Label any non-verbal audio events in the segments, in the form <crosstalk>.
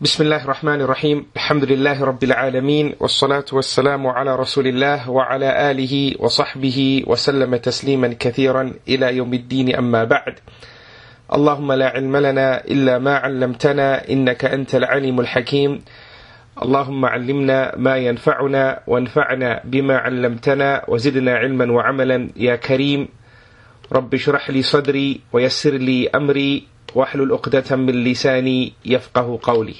بسم الله الرحمن الرحيم الحمد لله رب العالمين والصلاة والسلام على رسول الله وعلى آله وصحبه وسلم تسليما كثيرا إلى يوم الدين أما بعد اللهم لا علم لنا إلا ما علمتنا إنك أنت العليم الحكيم اللهم علمنا ما ينفعنا وانفعنا بما علمتنا وزدنا علما وعملا يا كريم رب اشرح لي صدري ويسر لي أمري واحلل عقدة من لساني يفقه قولي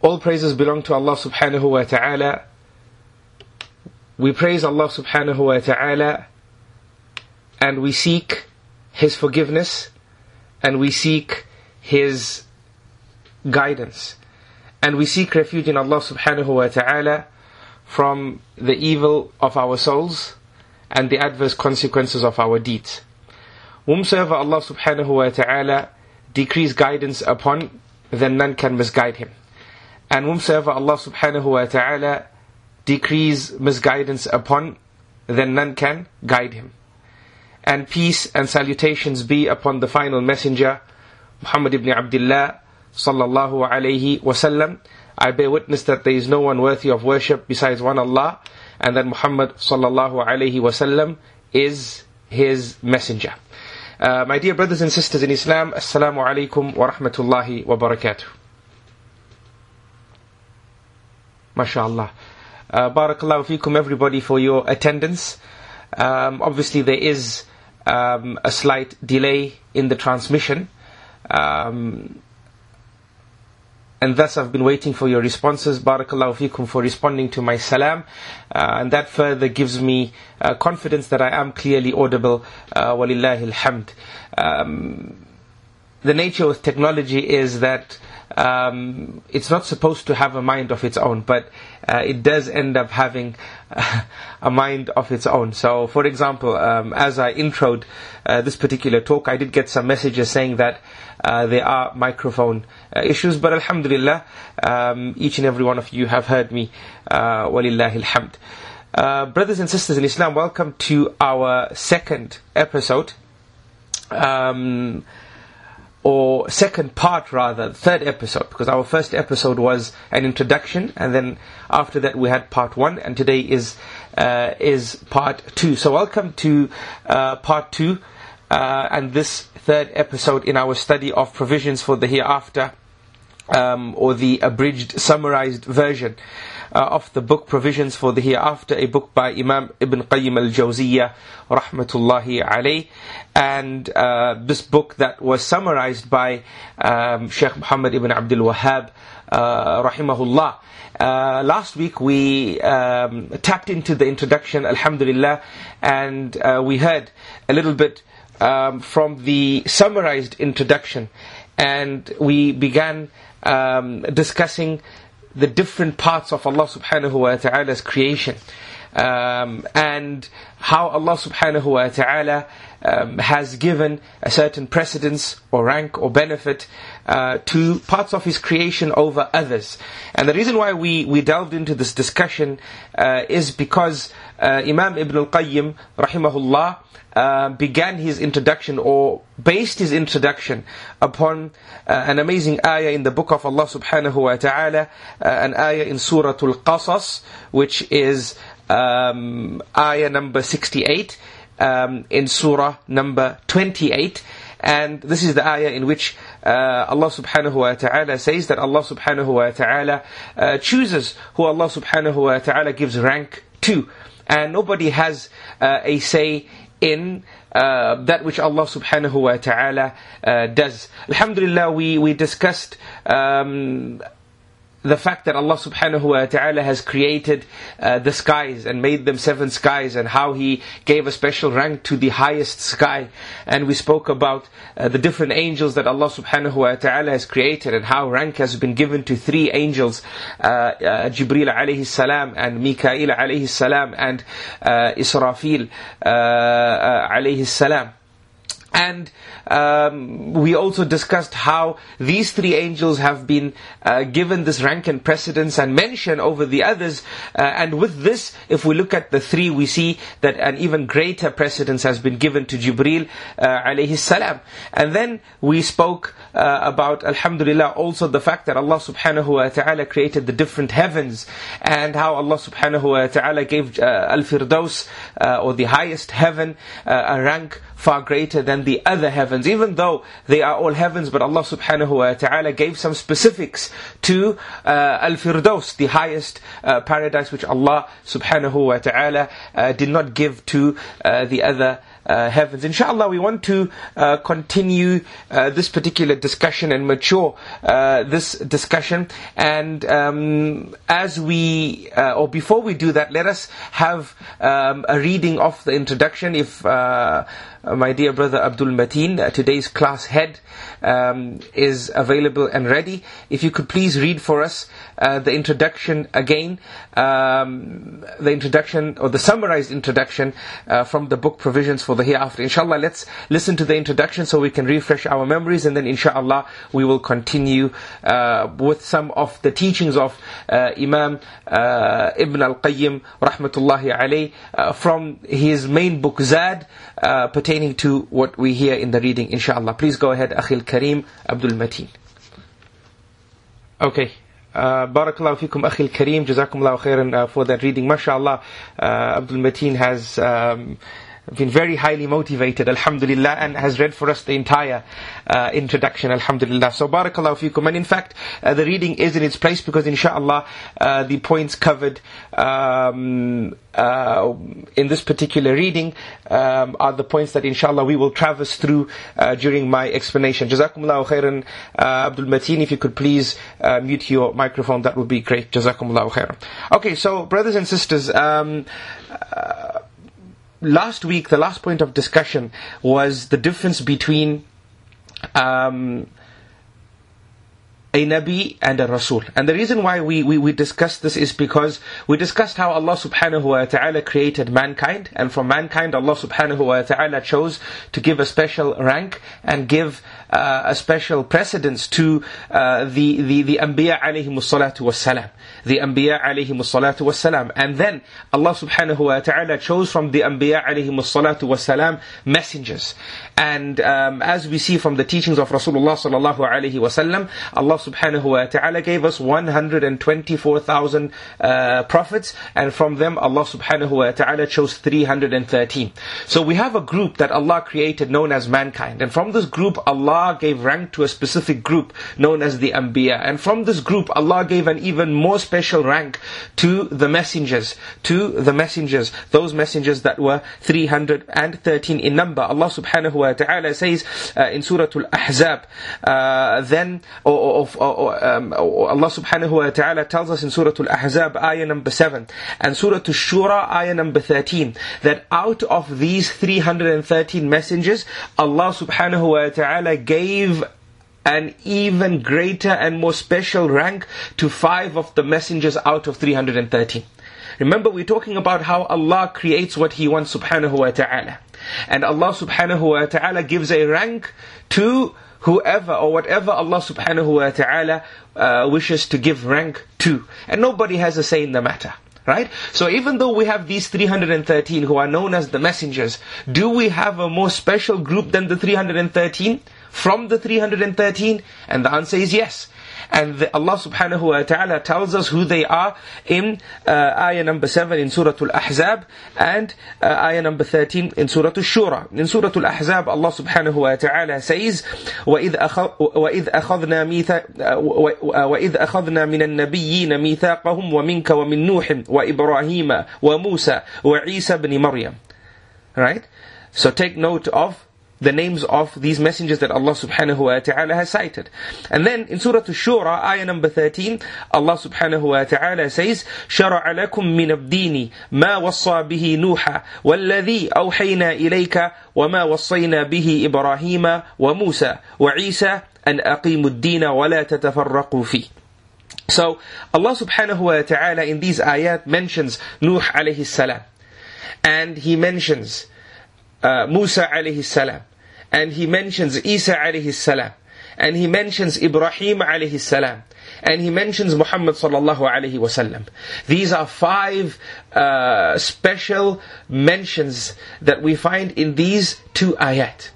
All praises belong to Allah subhanahu wa ta'ala. We praise Allah subhanahu wa ta'ala and we seek His forgiveness and we seek His guidance. And we seek refuge in Allah subhanahu wa ta'ala from the evil of our souls and the adverse consequences of our deeds. Whomsoever Allah subhanahu wa ta'ala decrees guidance upon, then none can misguide him. And whomsoever Allah subhanahu wa ta'ala decrees misguidance upon, then none can guide him. And peace and salutations be upon the final messenger, Muhammad ibn Abdullah sallallahu alayhi wasallam. I bear witness that there is no one worthy of worship besides one Allah, and that Muhammad sallallahu alayhi wasallam is his messenger. Uh, my dear brothers and sisters in Islam, Assalamu alaikum wa rahmatullahi wa barakatuh. MashaAllah. Uh, barakallahu fikum everybody for your attendance. Um, obviously there is um, a slight delay in the transmission. Um, and thus I've been waiting for your responses. Barakallahu fikum for responding to my salam. Uh, and that further gives me uh, confidence that I am clearly audible. Uh, walillahi alhamd. Um, the nature of technology is that um, it's not supposed to have a mind of its own, but uh, it does end up having <laughs> a mind of its own. So, for example, um, as I introed uh, this particular talk, I did get some messages saying that uh, there are microphone uh, issues, but Alhamdulillah, um, each and every one of you have heard me. Uh, walillahi alhamd. Uh, brothers and sisters in Islam, welcome to our second episode. Um, or second part rather, third episode, because our first episode was an introduction, and then after that we had part one, and today is uh, is part two. So welcome to uh, part two, uh, and this third episode in our study of provisions for the hereafter, um, or the abridged, summarized version. Uh, of the book Provisions for the Hereafter, a book by Imam Ibn Qayyim al-Jawziyah, rahmatullahi alayh. And uh, this book that was summarized by um, Sheikh Muhammad ibn Abdul Wahhab, uh, rahimahullah. Uh, last week we um, tapped into the introduction, alhamdulillah, and uh, we heard a little bit um, from the summarized introduction. And we began um, discussing the different parts of Allah subhanahu wa ta'ala's creation. Um, and how Allah subhanahu wa ta'ala um, has given a certain precedence or rank or benefit uh, to parts of His creation over others. And the reason why we, we delved into this discussion uh, is because uh, Imam Ibn al-Qayyim rahimahullah uh, began his introduction or based his introduction upon uh, an amazing ayah in the book of Allah subhanahu wa ta'ala, uh, an ayah in Surah Al-Qasas, which is um, ayah number 68, um, in Surah number 28. And this is the ayah in which uh, Allah subhanahu wa ta'ala says that Allah subhanahu wa ta'ala uh, chooses who Allah subhanahu wa ta'ala gives rank to. And nobody has uh, a say in uh, that which Allah subhanahu wa ta'ala uh, does. Alhamdulillah, we, we discussed um, the fact that Allah subhanahu wa ta'ala has created uh, the skies and made them seven skies and how He gave a special rank to the highest sky. And we spoke about uh, the different angels that Allah subhanahu wa ta'ala has created and how rank has been given to three angels, uh, uh Jibreel alayhi salam and Mikael alayhi salam and uh, Israfil uh, alayhi salam. And um, we also discussed how these three angels have been uh, given this rank and precedence and mention over the others. Uh, and with this, if we look at the three, we see that an even greater precedence has been given to Jibril uh, alayhi salam. And then we spoke uh, about, alhamdulillah, also the fact that Allah subhanahu wa ta'ala created the different heavens and how Allah subhanahu wa ta'ala gave uh, Al-Firdaus, uh, or the highest heaven, uh, a rank far greater than the other heavens, even though they are all heavens, but Allah subhanahu wa ta'ala gave some specifics to uh, Al-Firdaus, the highest uh, paradise which Allah subhanahu wa ta'ala uh, did not give to uh, the other uh, heavens. Inshallah, we want to uh, continue uh, this particular discussion and mature uh, this discussion. And um, as we, uh, or before we do that, let us have um, a reading of the introduction. If uh, my dear brother Abdul Mateen, today's class head, um, is available and ready, if you could please read for us the introduction again, um, the introduction or the summarized introduction from the book Provisions for for the hereafter. Inshallah, let's listen to the introduction so we can refresh our memories and then inshallah we will continue uh, with some of the teachings of uh, Imam uh, Ibn al-Qayyim rahmatullahi alayh uh, from his main book Zad uh, pertaining to what we hear in the reading inshallah. Please go ahead Akhil Kareem Abdul Mateen. Okay. Uh, Barakallahu fikum Akhil Kareem, Jazakumullahu khairan uh, for that reading. MashaAllah, uh, Abdul Mateen has um, been very highly motivated, alhamdulillah, and has read for us the entire uh, introduction, alhamdulillah. So, barakallahu fikum. And in fact, uh, the reading is in its place because, inshallah, uh, the points covered um, uh, in this particular reading um, are the points that, inshallah, we will traverse through uh, during my explanation. Jazakumullahu khairan, uh, Abdul Mateen, if you could please mute your microphone, that would be great. Jazakumullahu khairan. Okay, so, brothers and sisters, um, last week, the last point of discussion was the difference between um, a Nabi and a Rasul. And the reason why we, we, we discussed this is because we discussed how Allah subhanahu wa ta'ala created mankind, and from mankind Allah subhanahu wa ta'ala chose to give a special rank and give uh, a special precedence to uh, the, the, the Anbiya alayhimus salatu was salam the Anbiya alayhim salatu wasalam. And then Allah subhanahu wa ta'ala chose from the Anbiya alayhim salatu wasalam messengers. And um, as we see from the teachings of Rasulullah sallallahu alayhi wasallam, Allah subhanahu wa ta'ala gave us 124,000 uh, prophets, and from them Allah subhanahu wa ta'ala chose 313. So we have a group that Allah created known as mankind. And from this group, Allah gave rank to a specific group known as the Anbiya. And from this group, Allah gave an even more special rank to the messengers, to the messengers, those messengers that were 313 in number. Allah subhanahu wa ta'ala says uh, in Surah Al-Ahzab, uh, then, or, or, or, um, Allah subhanahu wa ta'ala tells us in Surah Al-Ahzab, ayah number 7, and Surah Al-Shura, ayah number 13, that out of these 313 messengers, Allah subhanahu wa ta'ala gave an even greater and more special rank to five of the messengers out of 313. Remember, we're talking about how Allah creates what He wants subhanahu wa ta'ala. And Allah subhanahu wa ta'ala gives a rank to whoever or whatever Allah subhanahu wa ta'ala uh, wishes to give rank to. And nobody has a say in the matter. Right? So even though we have these 313 who are known as the messengers, do we have a more special group than the 313? from the 313? And the answer is yes. And the, Allah subhanahu wa ta'ala tells us who they are in uh, ayah number 7 in Surah Al-Ahzab and uh, ayah number 13 in Surah Al-Shura. In Surah Al-Ahzab, Allah subhanahu wa ta'ala says, وَإِذْ, وإذ أخذنا ميثاق وإذ أخذنا من النبيين ميثاقهم ومنك ومن نوح وإبراهيم وموسى وعيسى بن مريم. Right? So take note of the names of these messengers that Allah subhanahu wa ta'ala has cited. And then in Surah Ash-Shura, ayah number 13, Allah subhanahu wa ta'ala says, شَرَعَ لَكُم مِّنَ الدِّينِ مَا وَصَّى بِهِ نُوحًا وَالَّذِي أَوْحَيْنَا إِلَيْكَ وَمَا وَصَّيْنَا بِهِ إِبْرَاهِيمَ وَمُوسَى وَعِيسَى أَنْ أَقِيمُوا الدِّينَ وَلَا تَتَفَرَّقُوا فِيهِ So Allah subhanahu wa ta'ala in these ayat mentions Nuh alayhi salam. And he mentions uh, Musa alayhi salam and he mentions Isa alayhi salam, and he mentions Ibrahim alayhi salam, and he mentions Muhammad sallallahu alayhi wasallam. These are five uh, special mentions that we find in these two ayat.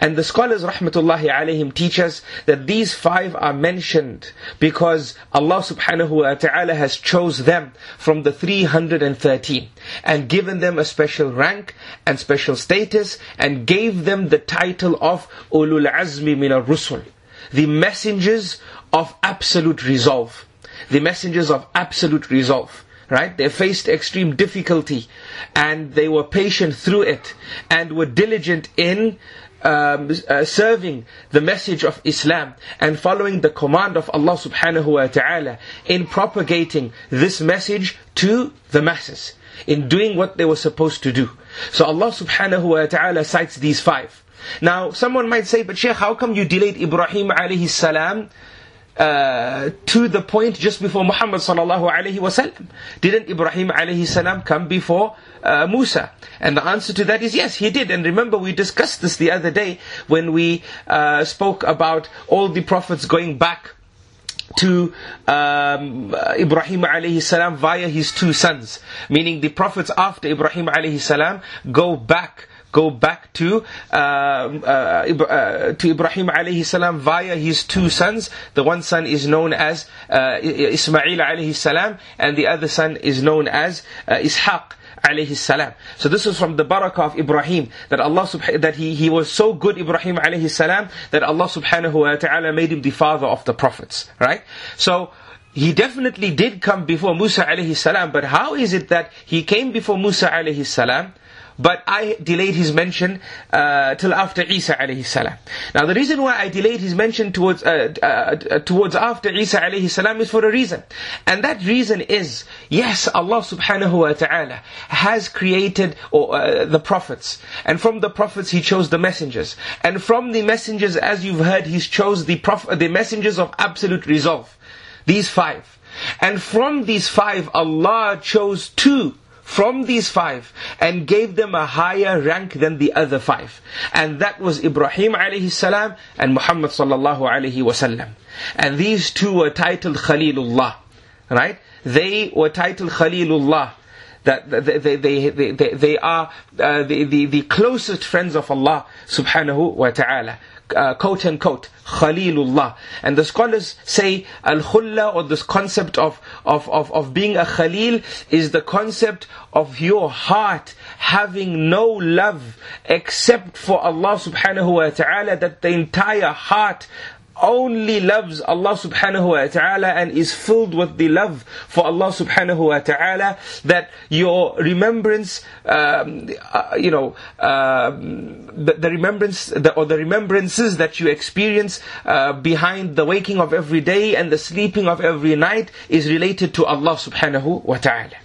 And the scholars, rahmatullahi alayhim, teach us that these five are mentioned because Allah subhanahu wa ta'ala has chose them from the 313 and given them a special rank and special status and gave them the title of ulul azmi min rusul the messengers of absolute resolve. The messengers of absolute resolve right? They faced extreme difficulty and they were patient through it and were diligent in um, uh, serving the message of Islam and following the command of Allah subhanahu wa ta'ala in propagating this message to the masses, in doing what they were supposed to do. So Allah subhanahu wa ta'ala cites these five. Now, someone might say, but Shaykh, how come you delayed Ibrahim alayhi salam uh, to the point just before Muhammad sallallahu alaihi wasallam. Didn't Ibrahim alayhi salam come before uh, Musa? And the answer to that is yes, he did. And remember, we discussed this the other day when we uh, spoke about all the prophets going back to um, Ibrahim alayhi salam via his two sons, meaning the prophets after Ibrahim alayhi salam go back go back to uh, uh, uh, to Ibrahim alayhi salam via his two sons. The one son is known as uh, Ismail alayhi salam, and the other son is known as uh, Ishaq alayhi salam. So this is from the barakah of Ibrahim that Allah subha- that he, he was so good Ibrahim alayhi salam that Allah subhanahu wa ta'ala made him the father of the prophets. Right? So he definitely did come before Musa alayhi salam, but how is it that he came before Musa alayhi salam? But I delayed his mention uh, till after Isa alayhi salam. Now the reason why I delayed his mention towards uh, uh, uh, towards after Isa alayhi salam is for a reason, and that reason is yes, Allah subhanahu wa taala has created or, uh, the prophets, and from the prophets He chose the messengers, and from the messengers, as you've heard, He chose the prof- the messengers of absolute resolve, these five, and from these five, Allah chose two from these five and gave them a higher rank than the other five. And that was Ibrahim alayhi salam and Muhammad sallallahu alayhi wasallam. And these two were titled Khalilullah. Right? They were titled Khalilullah that they, they, they, they, they are uh, the, the, the closest friends of Allah subhanahu wa ta'ala uh, quote unquote, Khalilullah. And the scholars say Al-Khulla or this concept of, of, of, of being a Khalil is the concept of your heart having no love except for Allah subhanahu wa ta'ala, that the entire heart only loves Allah subhanahu wa ta'ala and is filled with the love for Allah subhanahu wa ta'ala, that your remembrance, um, uh, you know, uh, the, the, remembrance, the, or the remembrances that you experience uh, behind the waking of every day and the sleeping of every night is related to Allah subhanahu wa ta'ala.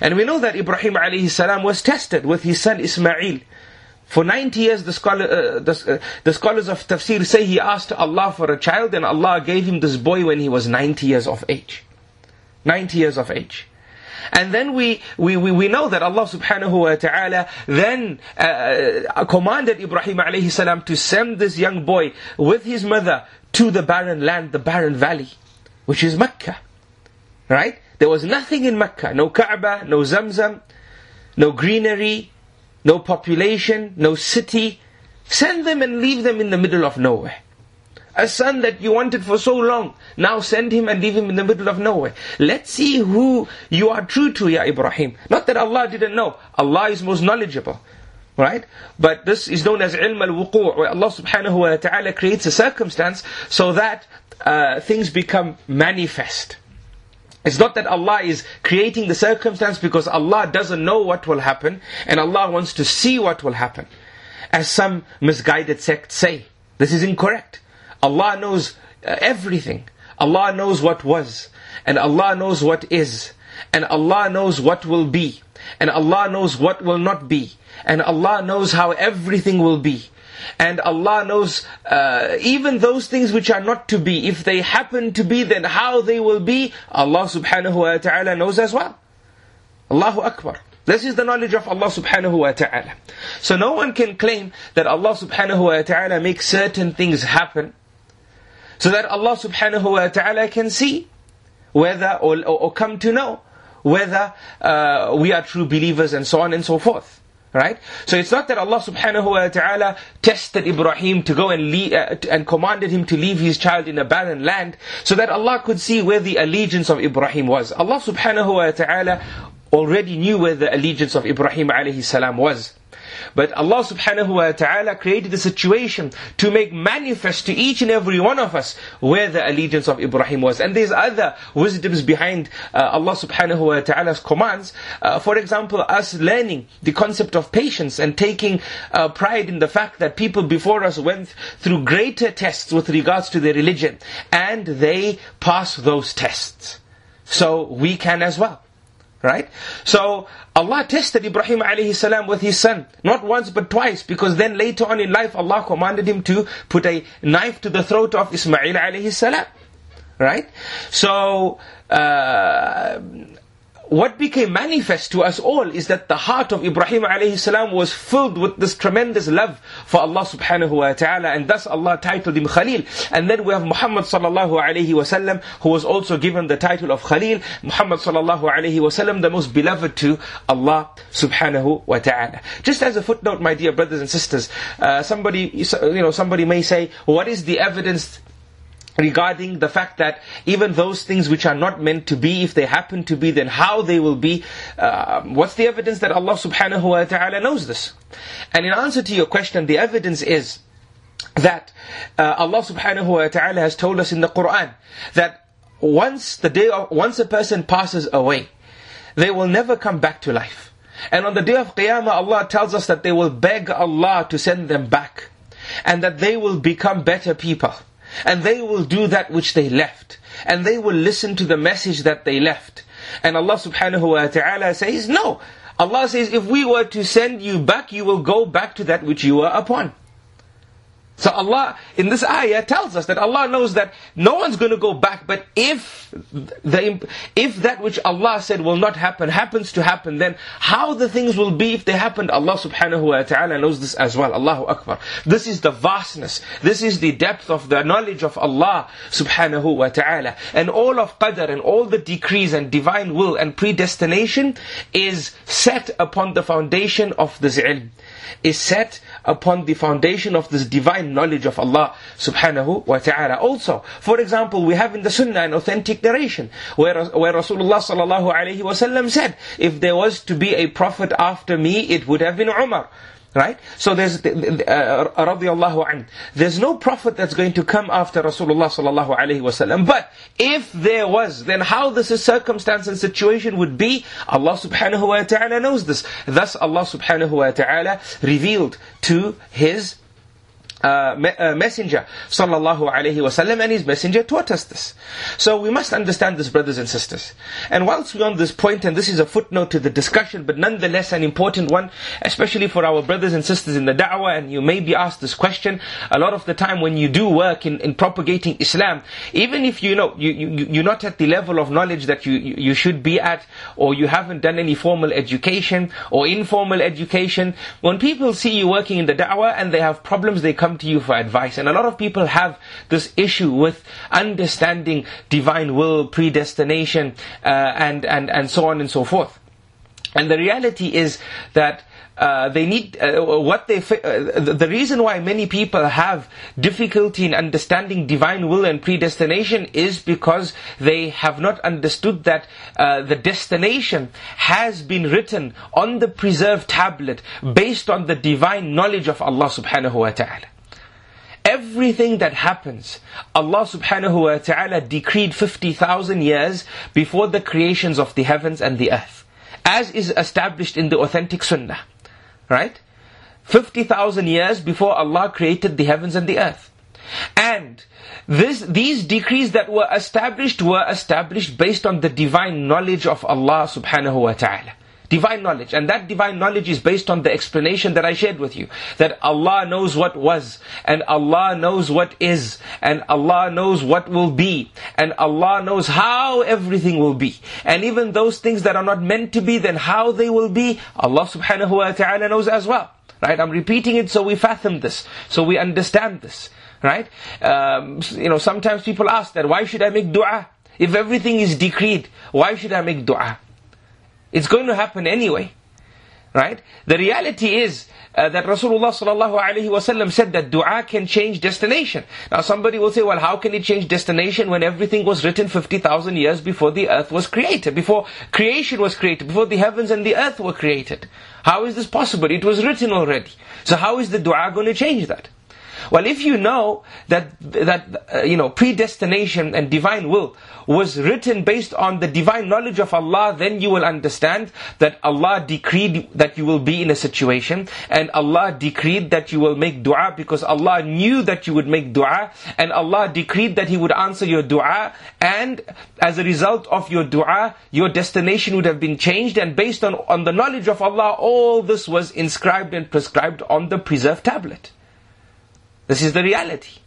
And we know that Ibrahim alayhi salam was tested with his son Ismail. For 90 years, the, scholar, uh, the, uh, the, scholars of tafsir say he asked Allah for a child, and Allah gave him this boy when he was 90 years of age. 90 years of age. And then we, we, we, we know that Allah subhanahu wa ta'ala then uh, uh, commanded Ibrahim alayhi salam to send this young boy with his mother to the barren land, the barren valley, which is Mecca. Right? There was nothing in Mecca. No Kaaba, no Zamzam, no greenery, no population, no city. Send them and leave them in the middle of nowhere. A son that you wanted for so long, now send him and leave him in the middle of nowhere. Let's see who you are true to, Ya Ibrahim. Not that Allah didn't know. Allah is most knowledgeable. Right? But this is known as ilm al-wuqu' where Allah subhanahu wa ta'ala creates a circumstance so that uh, things become manifest. It's not that Allah is creating the circumstance because Allah doesn't know what will happen and Allah wants to see what will happen. As some misguided sects say. This is incorrect. Allah knows uh, everything. Allah knows what was. And Allah knows what is. And Allah knows what will be. And Allah knows what will not be. And Allah knows how everything will be. And Allah knows uh, even those things which are not to be. If they happen to be, then how they will be, Allah subhanahu wa ta'ala knows as well. Allahu Akbar. This is the knowledge of Allah subhanahu wa ta'ala. So no one can claim that Allah subhanahu wa ta'ala makes certain things happen so that Allah subhanahu wa ta'ala can see whether or, or, or come to know whether uh, we are true believers and so on and so forth. Right? So it's not that Allah subhanahu wa ta'ala tested Ibrahim to go and leave, uh, and commanded him to leave his child in a barren land so that Allah could see where the allegiance of Ibrahim was. Allah subhanahu wa ta'ala already knew where the allegiance of Ibrahim alayhi salam was. But Allah subhanahu wa ta'ala created a situation to make manifest to each and every one of us where the allegiance of Ibrahim was. And there's other wisdoms behind uh, Allah subhanahu wa ta'ala's commands. Uh, for example, us learning the concept of patience and taking uh, pride in the fact that people before us went through greater tests with regards to their religion and they passed those tests. So we can as well. Right? So Allah tested Ibrahim alayhi salam with his son. Not once but twice because then later on in life Allah commanded him to put a knife to the throat of Ismail alayhi salam. Right? So, uh, what became manifest to us all is that the heart of Ibrahim alayhi salam was filled with this tremendous love for Allah subhanahu wa ta'ala and thus Allah titled him Khalil. And then we have Muhammad sallallahu alayhi wasallam who was also given the title of Khalil. Muhammad sallallahu alayhi wasallam the most beloved to Allah subhanahu wa ta'ala. Just as a footnote my dear brothers and sisters, uh, somebody, you know, somebody may say, what is the evidence regarding the fact that even those things which are not meant to be, if they happen to be, then how they will be. Uh, what's the evidence that Allah subhanahu wa ta'ala knows this? And in answer to your question, the evidence is that uh, Allah subhanahu wa ta'ala has told us in the Quran that once the day of, once a person passes away, they will never come back to life. And on the day of Qiyamah, Allah tells us that they will beg Allah to send them back. And that they will become better people. And they will do that which they left. And they will listen to the message that they left. And Allah subhanahu wa ta'ala says, no. Allah says, if we were to send you back, you will go back to that which you were upon. So Allah, in this ayah, tells us that Allah knows that no one's going to go back, but if the, if that which Allah said will not happen, happens to happen, then how the things will be if they happened, Allah subhanahu wa ta'ala knows this as well. Allahu Akbar. This is the vastness, this is the depth of the knowledge of Allah subhanahu wa ta'ala. And all of qadr and all the decrees and divine will and predestination is set upon the foundation of this ilm is set upon the foundation of this divine knowledge of Allah subhanahu wa ta'ala. Also, for example, we have in the Sunnah an authentic narration where, where Rasulullah sallallahu alayhi wa said, if there was to be a prophet after me, it would have been Umar. Right? So there's, uh. There's no prophet that's going to come after Rasulullah sallallahu alaihi wasallam. But if there was, then how this circumstance and situation would be, Allah subhanahu wa ta'ala knows this. Thus Allah subhanahu wa ta'ala revealed to His uh, uh, messenger sallallahu alaihi wasallam and his messenger taught us this. So we must understand this brothers and sisters. And whilst we're on this point and this is a footnote to the discussion but nonetheless an important one especially for our brothers and sisters in the da'wah and you may be asked this question a lot of the time when you do work in, in propagating Islam even if you know you, you, you're not at the level of knowledge that you, you should be at or you haven't done any formal education or informal education when people see you working in the da'wah and they have problems they come come to you for advice. And a lot of people have this issue with understanding divine will, predestination, uh, and, and, and so on and so forth. And the reality is that uh, they need uh, what they uh, the reason why many people have difficulty in understanding divine will and predestination is because they have not understood that uh, the destination has been written on the preserved tablet based on the divine knowledge of Allah subhanahu wa ta'ala everything that happens, Allah subhanahu wa ta'ala decreed 50,000 years before the creations of the heavens and the earth. As is established in the authentic sunnah. Right? 50,000 years before Allah created the heavens and the earth. And this, these decrees that were established were established based on the divine knowledge of Allah subhanahu wa ta'ala. Divine knowledge. And that divine knowledge is based on the explanation that I shared with you. That Allah knows what was, and Allah knows what is, and Allah knows what will be, and Allah knows how everything will be. And even those things that are not meant to be, then how they will be, Allah subhanahu wa ta'ala knows as well. Right? I'm repeating it so we fathom this, so we understand this. Right? Um, you know, sometimes people ask that, why should I make dua? If everything is decreed, why should I make dua? It's going to happen anyway. Right? The reality is uh, that Rasulullah sallallahu alaihi wasallam said that dua can change destination. Now somebody will say, well, how can it change destination when everything was written 50,000 years before the earth was created, before creation was created, before the heavens and the earth were created? How is this possible? It was written already. So how is the dua going to change that? Well, if you know that that uh, you know predestination and divine will was written based on the divine knowledge of Allah, then you will understand that Allah decreed that you will be in a situation, and Allah decreed that you will make dua because Allah knew that you would make dua, and Allah decreed that He would answer your dua, and as a result of your dua, your destination would have been changed, and based on, on the knowledge of Allah, all this was inscribed and prescribed on the preserved tablet. This is the reality.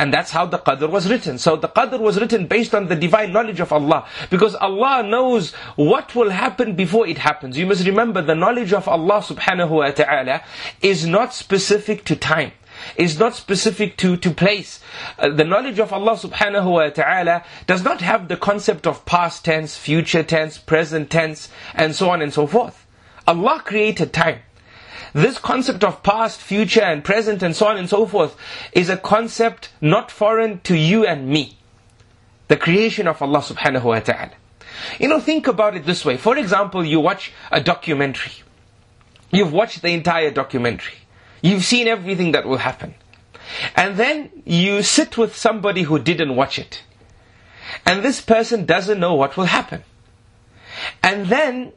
And that's how the qadr was written. So the qadr was written based on the divine knowledge of Allah. Because Allah knows what will happen before it happens. You must remember the knowledge of Allah subhanahu wa ta'ala is not specific to time. Is not specific to, to place. Uh, the knowledge of Allah subhanahu wa ta'ala does not have the concept of past tense, future tense, present tense, and so on and so forth. Allah created time. This concept of past, future, and present, and so on and so forth, is a concept not foreign to you and me. The creation of Allah subhanahu wa ta'ala. You know, think about it this way. For example, you watch a documentary. You've watched the entire documentary. You've seen everything that will happen. And then you sit with somebody who didn't watch it. And this person doesn't know what will happen. And then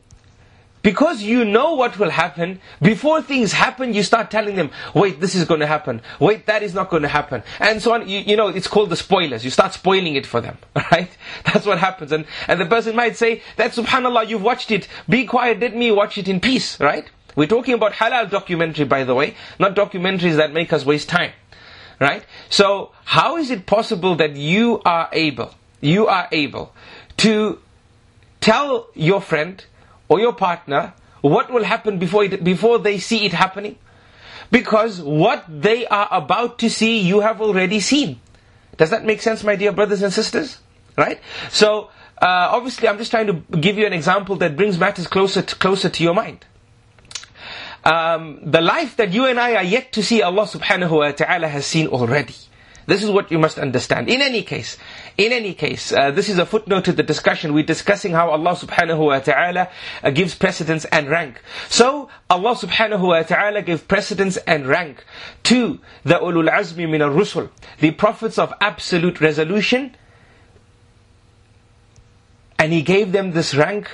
because you know what will happen, before things happen, you start telling them, wait, this is going to happen. Wait, that is not going to happen. And so on. You, you, know, it's called the spoilers. You start spoiling it for them. <laughs> Right? That's what happens. And, and the person might say, that subhanAllah, you've watched it. Be quiet, let me watch it in peace. Right? We're talking about halal documentary, by the way, not documentaries that make us waste time. Right? So, how is it possible that you are able, you are able to tell your friend, or your partner what will happen before, it, before they see it happening? Because what they are about to see, you have already seen. Does that make sense, my dear brothers and sisters? Right? So, uh, obviously, I'm just trying to give you an example that brings matters closer to, closer to your mind. Um, the life that you and I are yet to see, Allah subhanahu wa ta'ala has seen already. This is what you must understand. In any case, in any case, uh, this is a footnote to the discussion. We're discussing how Allah subhanahu wa ta'ala uh, gives precedence and rank. So, Allah subhanahu wa ta'ala gave precedence and rank to the ulul azmi min al-rusul, the prophets of absolute resolution, and He gave them this rank,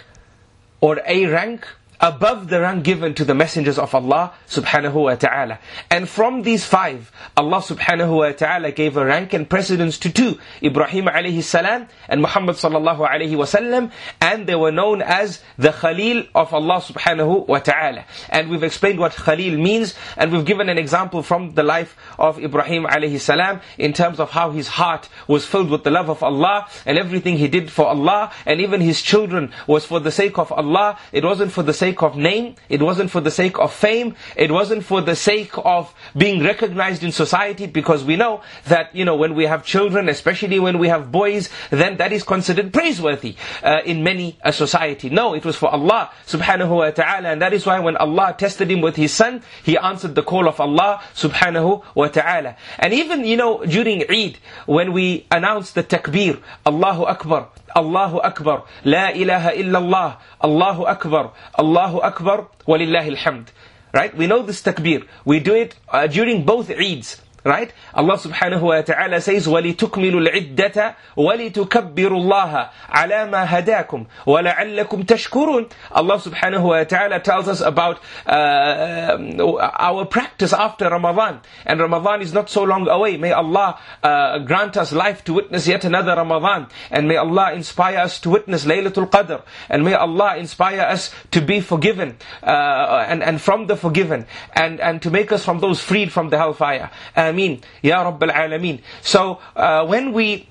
or a rank, above the rank given to the messengers of Allah subhanahu wa ta'ala. And from these five, Allah subhanahu wa ta'ala gave a rank and precedence to two, Ibrahim alayhi salam and Muhammad sallallahu alayhi wasallam, and they were known as the Khalil of Allah subhanahu wa ta'ala. And we've explained what Khalil means, and we've given an example from the life of Ibrahim alayhi salam in terms of how his heart was filled with the love of Allah, and everything he did for Allah, and even his children was for the sake of Allah, it wasn't for the sake sake of name, it wasn't for the sake of fame, it wasn't for the sake of being recognized in society because we know that, you know, when we have children, especially when we have boys, then that is considered praiseworthy uh, in many a society. No, it was for Allah subhanahu wa ta'ala and that is why when Allah tested him with his son, he answered the call of Allah subhanahu wa ta'ala. And even, you know, during Eid, when we announce the takbir, Allahu Akbar, Allahu Akbar, La ilaha illallah, Allahu Akbar, Allahu Akbar, walillahi alhamd. Right? We know this takbir. We do it uh, during both Eids. Right? Allah subhanahu wa ta'ala says, وَلِتُكْمِلُوا الْعِدَّةَ وَلِتُكَبِّرُوا اللَّهَ عَلَى مَا هَدَاكُمْ وَلَعَلَّكُمْ تَشْكُرُونَ Allah subhanahu wa ta'ala tells us about uh, our practice after Ramadan. And Ramadan is not so long away. May Allah uh, grant us life to witness yet another Ramadan. And may Allah inspire us to witness Laylatul Qadr. And may Allah inspire us to be forgiven uh, and, and from the forgiven. And, and to make us from those freed from the hellfire. Ameen. Ya Rabbal Alameen. So uh, when we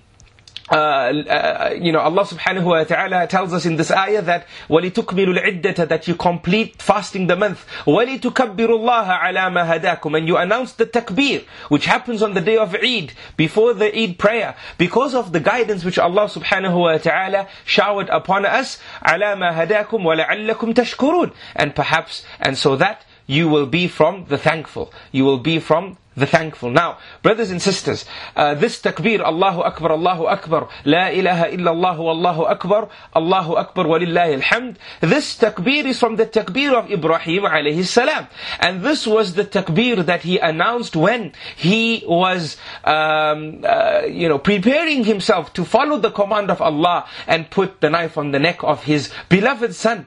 uh, uh, you know, Allah subhanahu wa ta'ala tells us in this ayah that وَلِتُكْمِلُ الْعِدَّةَ that you complete fasting the month وَلِتُكَبِّرُ اللَّهَ عَلَى مَا هَدَاكُمْ and you announce the takbir which happens on the day of Eid before the Eid prayer because of the guidance which Allah subhanahu wa ta'ala showered upon us عَلَى مَا هَدَاكُمْ وَلَعَلَّكُمْ تَشْكُرُونَ and perhaps and so that you will be from the thankful you will be from the thankful. Now, brothers and sisters, uh, this takbir, Allahu Akbar, Allahu Akbar, La ilaha illallah, Allahu Akbar, Allahu Akbar, walillahi alhamd. This takbir is from the takbir of Ibrahim alayhi salam. And this was the takbir that he announced when he was, um, uh, you know, preparing himself to follow the command of Allah and put the knife on the neck of his beloved son.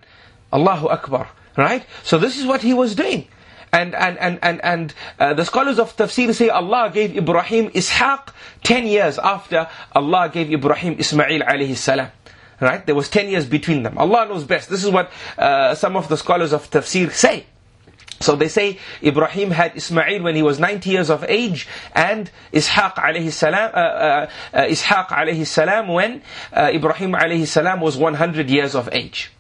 Allahu Akbar. Right? So this is what he was doing. And, and, and, and, and uh, the scholars of tafsir say Allah gave Ibrahim Ishaq 10 years after Allah gave Ibrahim Ismail alayhi salam. Right? There was 10 years between them. Allah knows best. This is what uh, some of the scholars of tafsir say. So they say Ibrahim had Ismail when he was 90 years of age and Ishaq alayhi salam, uh, uh, uh Ishaq alayhi salam when uh, Ibrahim alayhi salam was 100 years of age.